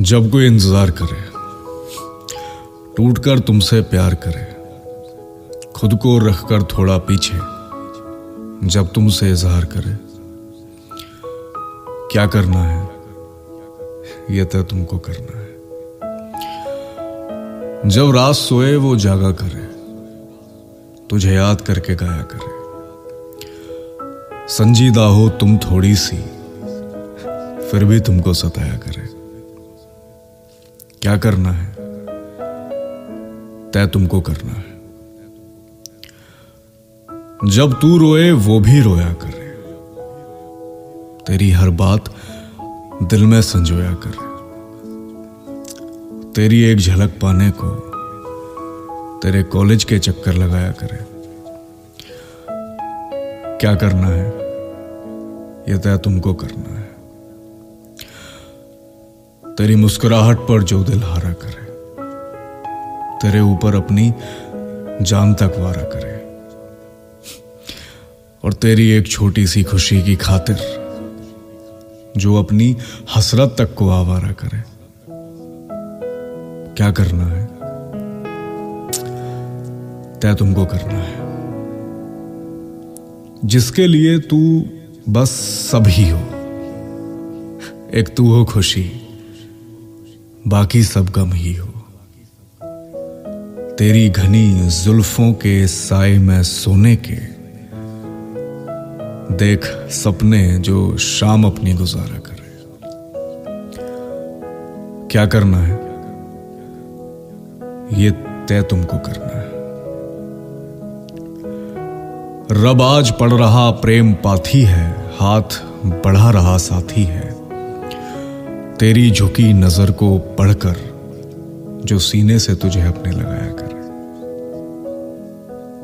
जब कोई इंतज़ार करे, टूटकर तुमसे प्यार करे, खुद को रखकर थोड़ा पीछे, जब तुमसे इजहार करे, क्या करना है? यह तय तुमको करना है। जब रात सोए, वो जागा करे, तुझे याद करके गाया करे। संजीदा हो तुम थोड़ी सी, फिर भी तुमको सताया करे। क्या करना है? तय तुमको करना है। जब तू रोए, वो भी रोया करे। तेरी हर बात दिल में संजोया करे। तेरी एक झलक पाने को तेरे कॉलेज के चक्कर लगाया करे। क्या करना है? यह तय तुमको करना है। तेरी मुस्कुराहट पर जो दिल हारा करे, तेरे ऊपर अपनी जान तक वारा करे। और तेरी एक छोटी सी खुशी की खातिर जो अपनी हसरत तक को आवारा करे। क्या करना है? तय तुमको करना है। जिसके लिए तू बस सभी हो, एक तू हो खुशी। बाकी सब गम ही हो। तेरी घनी जुल्फों के साय में सोने के। देख सपने जो शाम अपनी गुजारा करे। क्या करना है? ये तय तुमको करना है। रब आज पढ़ रहा प्रेम पाथी है, हाथ बढ़ा रहा साथी है। तेरी झुकी नज़र को पढ़कर, जो सीने से तुझे अपने लगाया करे।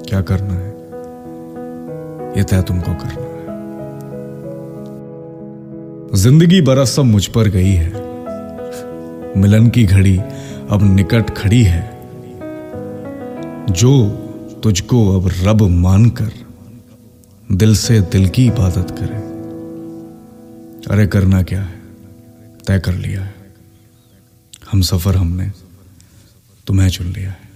क्या करना है? यह तय तुमको करना है। ज़िंदगी बरस सब मुझ पर गई है। मिलन की घड़ी अब निकट खड़ी है। जो तुझको अब रब मानकर दिल से दिल की इबादत करे। अरे करना क्या है? तय कर लिया है। हम सफ़र हमने तुम्हें चुन लिया है।